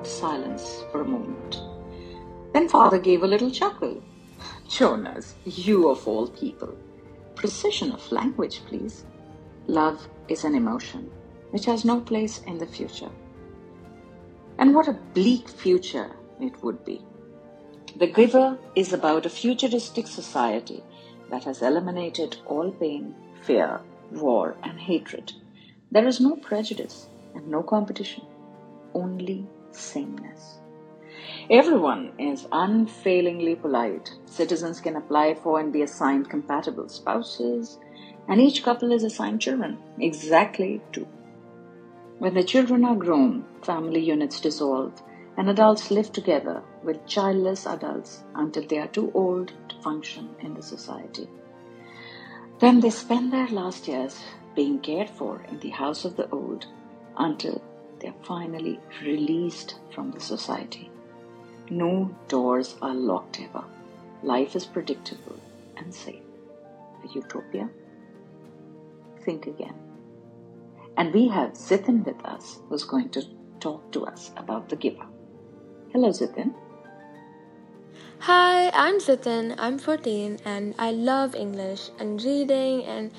awkward silence for a moment. Then father gave a little chuckle. Jonas, you of all people. Precision of language, please. Love is an emotion which has no place in the future. And what a bleak future it would be. The Giver is about a futuristic society that has eliminated all pain, fear, war, and hatred. There is no prejudice and no competition, only sameness. Everyone is unfailingly polite. Citizens can apply for and be assigned compatible spouses, and each couple is assigned children, exactly two. When the children are grown, family units dissolve, and adults live together with childless adults until they are too old to function in the society. Then they spend their last years being cared for in the house of the old until they are finally released from the society. No doors are locked ever. Life is predictable and safe. A utopia? Think again. And we have Zitin with us who's going to talk to us about the giver. Hello, Zitin. Hi, I'm Zitin. I'm 14 and I love English and reading, and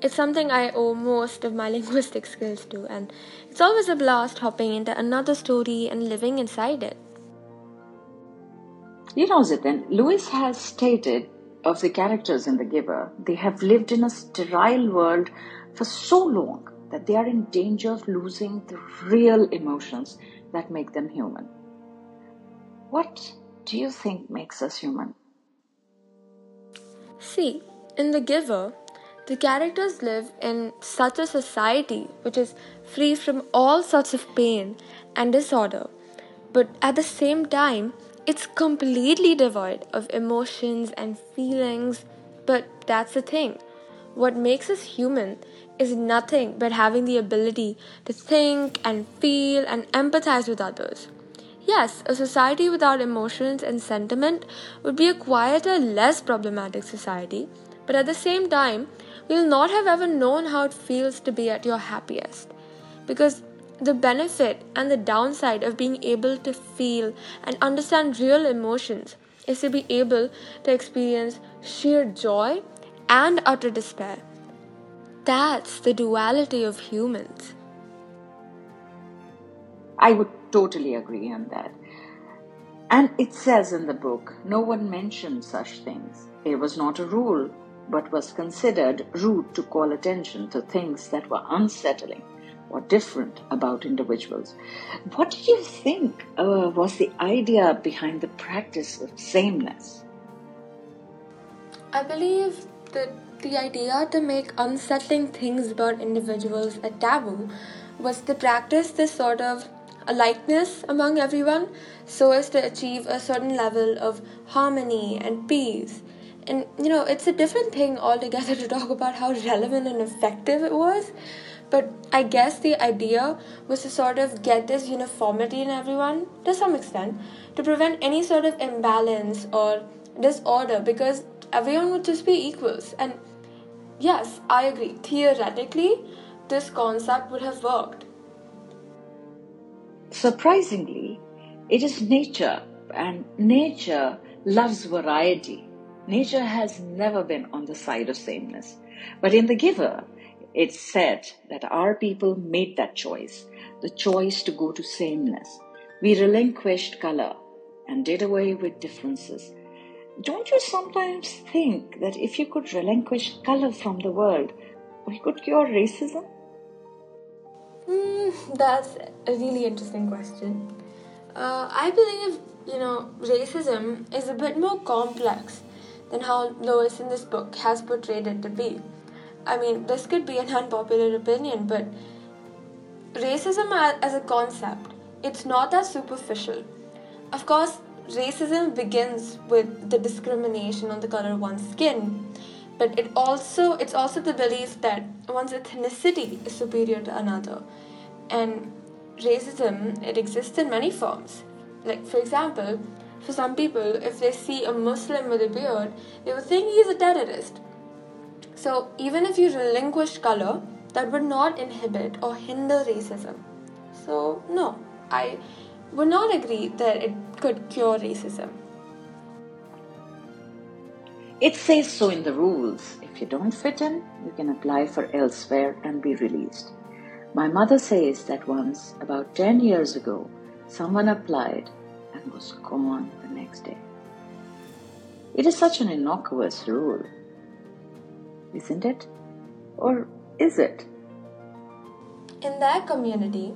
it's something I owe most of my linguistic skills to. And it's always a blast hopping into another story and living inside it. You know, Zitin, Lewis has stated of the characters in The Giver, they have lived in a sterile world for so long that they are in danger of losing the real emotions that make them human. What do you think makes us human? See, in The Giver, the characters live in such a society which is free from all sorts of pain and disorder, but at the same time, it's completely devoid of emotions and feelings. But that's the thing. What makes us human is nothing but having the ability to think and feel and empathize with others. Yes, a society without emotions and sentiment would be a quieter, less problematic society, but at the same time, we'll not have ever known how it feels to be at your happiest. Because the benefit and the downside of being able to feel and understand real emotions is to be able to experience sheer joy and utter despair. That's the duality of humans. I would totally agree on that. And it says in the book, no one mentioned such things. It was not a rule, but was considered rude to call attention to things that were unsettling or different about individuals. What do you think uh, was the idea behind the practice of sameness? I believe that the idea to make unsettling things about individuals a taboo was to practice this sort of a likeness among everyone so as to achieve a certain level of harmony and peace. And you know, it's a different thing altogether to talk about how relevant and effective it was. But I guess the idea was to sort of get this uniformity in everyone to some extent to prevent any sort of imbalance or disorder because everyone would just be equals. And yes, I agree, theoretically, this concept would have worked. Surprisingly, it is nature, and nature loves variety. Nature has never been on the side of sameness. But in The Giver, it's said that our people made that choice the choice to go to sameness. We relinquished color and did away with differences. Don't you sometimes think that if you could relinquish color from the world, we could cure racism? Mm, that's a really interesting question. Uh, I believe, you know, racism is a bit more complex than how Lewis in this book has portrayed it to be. I mean, this could be an unpopular opinion, but racism as a concept, it's not that superficial. Of course, racism begins with the discrimination on the color of one's skin, but it also it's also the belief that one's ethnicity is superior to another. And racism, it exists in many forms. Like for example, for some people, if they see a Muslim with a beard, they would think he's a terrorist. So even if you relinquish color, that would not inhibit or hinder racism. So no, I would not agree that it could cure racism. It says so in the rules. If you don't fit in, you can apply for elsewhere and be released. My mother says that once, about 10 years ago, someone applied was gone the next day. It is such an innocuous rule, isn't it? Or is it? In their community,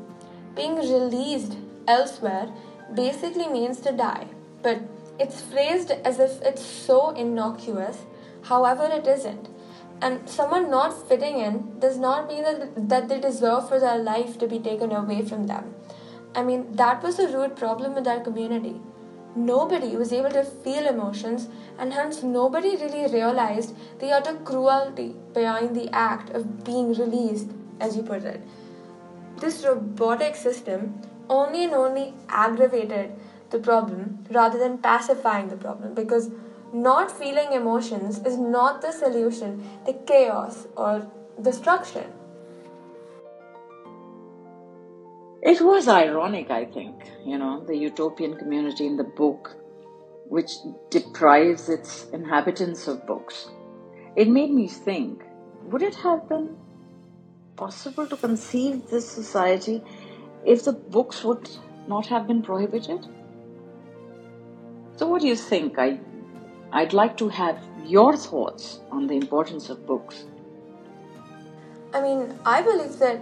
being released elsewhere basically means to die, but it's phrased as if it's so innocuous, however, it isn't. And someone not fitting in does not mean that, that they deserve for their life to be taken away from them. I mean, that was the root problem with our community. Nobody was able to feel emotions, and hence nobody really realized the utter cruelty behind the act of being released, as you put it. This robotic system only and only aggravated the problem rather than pacifying the problem because not feeling emotions is not the solution to chaos or destruction. It was ironic, I think, you know, the utopian community in the book, which deprives its inhabitants of books. It made me think would it have been possible to conceive this society if the books would not have been prohibited? So, what do you think? I, I'd like to have your thoughts on the importance of books. I mean, I believe that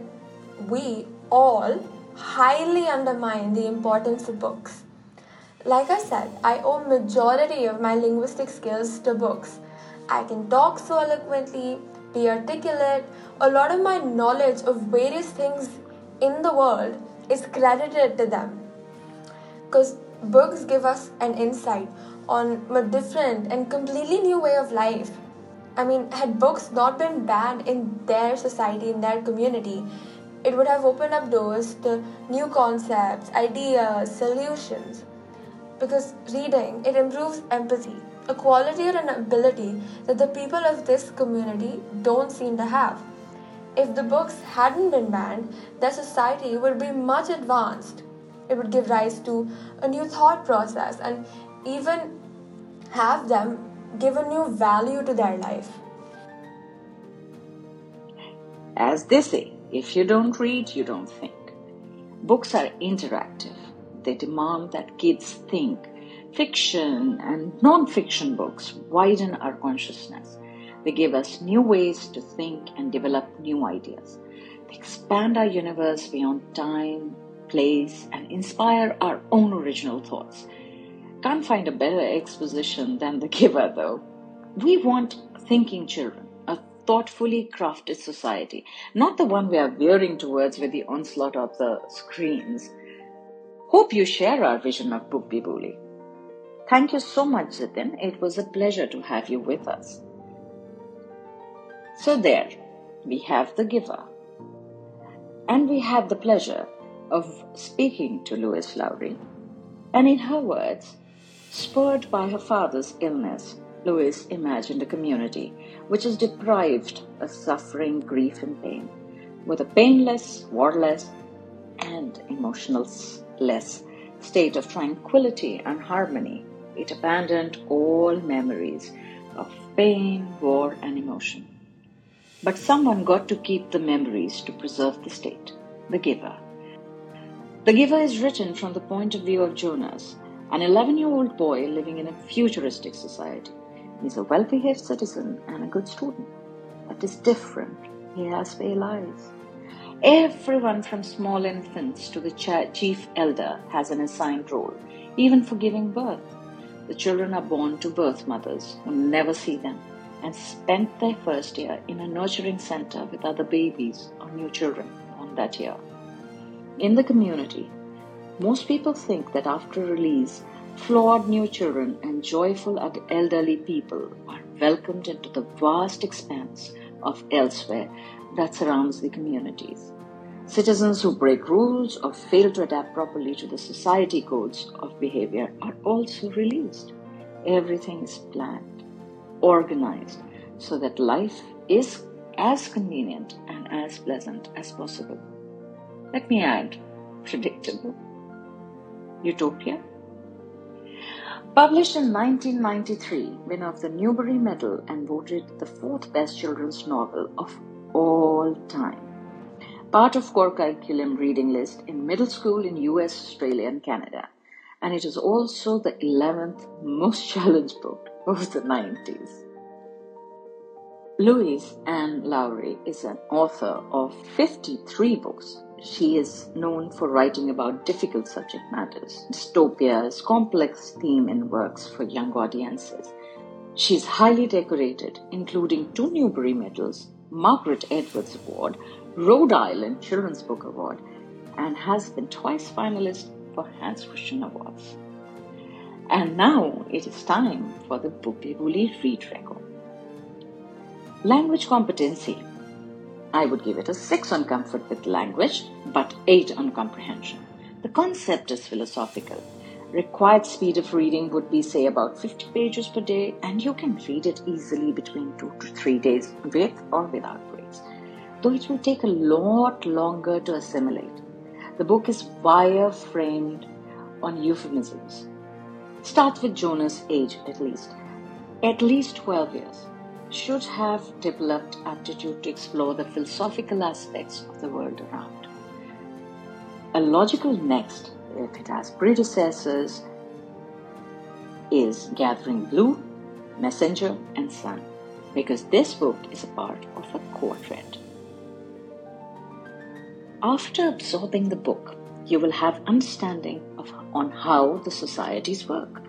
we all highly undermine the importance of books. Like I said, I owe majority of my linguistic skills to books. I can talk so eloquently, be articulate. A lot of my knowledge of various things in the world is credited to them. Because books give us an insight on a different and completely new way of life. I mean, had books not been banned in their society, in their community, it would have opened up doors to new concepts, ideas, solutions. Because reading, it improves empathy, a quality or an ability that the people of this community don't seem to have. If the books hadn't been banned, their society would be much advanced. It would give rise to a new thought process and even have them give a new value to their life. As they say, if you don't read, you don't think. Books are interactive. They demand that kids think. Fiction and non fiction books widen our consciousness. They give us new ways to think and develop new ideas. They expand our universe beyond time, place, and inspire our own original thoughts. Can't find a better exposition than the giver, though. We want thinking children, thoughtfully crafted society, not the one we are veering towards with the onslaught of the screens. Hope you share our vision of Book Bibuli. Thank you so much, Zitin. It was a pleasure to have you with us. So, there we have the giver. And we have the pleasure of speaking to Lois Lowry. And in her words, spurred by her father's illness, Lois imagined a community which is deprived of suffering, grief, and pain, with a painless, warless, and emotionless state of tranquility and harmony. It abandoned all memories of pain, war, and emotion. But someone got to keep the memories to preserve the state, the giver. The giver is written from the point of view of Jonas, an 11 year old boy living in a futuristic society. He's a well behaved citizen and a good student, but is different. He has pale eyes. Everyone from small infants to the chief elder has an assigned role, even for giving birth. The children are born to birth mothers who never see them and spend their first year in a nurturing center with other babies or new children on that year. In the community, most people think that after release, flawed new children and joyful elderly people are welcomed into the vast expanse of elsewhere that surrounds the communities. Citizens who break rules or fail to adapt properly to the society codes of behavior are also released. Everything is planned organized so that life is as convenient and as pleasant as possible. Let me add, predictable. Utopia? Published in 1993, winner of the Newbery Medal and voted the fourth best children's novel of all time. Part of core curriculum reading list in middle school in US, Australia, and Canada. And it is also the 11th most challenged book of the 90s. Louise Anne Lowry is an author of 53 books she is known for writing about difficult subject matters, dystopias, complex theme in works for young audiences. She is highly decorated, including two Newbery Medals, Margaret Edwards Award, Rhode Island Children's Book Award, and has been twice finalist for Hans Christian Awards. And now it is time for the Bookie Read Record. Language competency I would give it a 6 on comfort with language, but 8 on comprehension. The concept is philosophical. Required speed of reading would be, say, about 50 pages per day, and you can read it easily between 2 to 3 days with or without breaks, though it will take a lot longer to assimilate. The book is wire-framed on euphemisms. Start with Jonas' age at least. At least 12 years should have developed aptitude to explore the philosophical aspects of the world around. A logical next, uh, if it has predecessors, is Gathering Blue, Messenger, and Son, because this book is a part of a quartet. After absorbing the book, you will have understanding of, on how the societies work.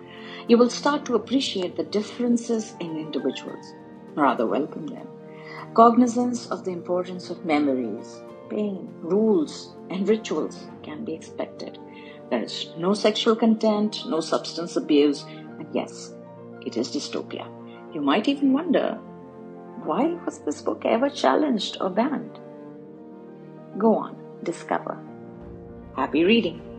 You will start to appreciate the differences in individuals rather welcome them. Cognizance of the importance of memories, pain, rules, and rituals can be expected. There is no sexual content, no substance abuse, and yes, it is dystopia. You might even wonder why was this book ever challenged or banned? Go on, discover. Happy reading!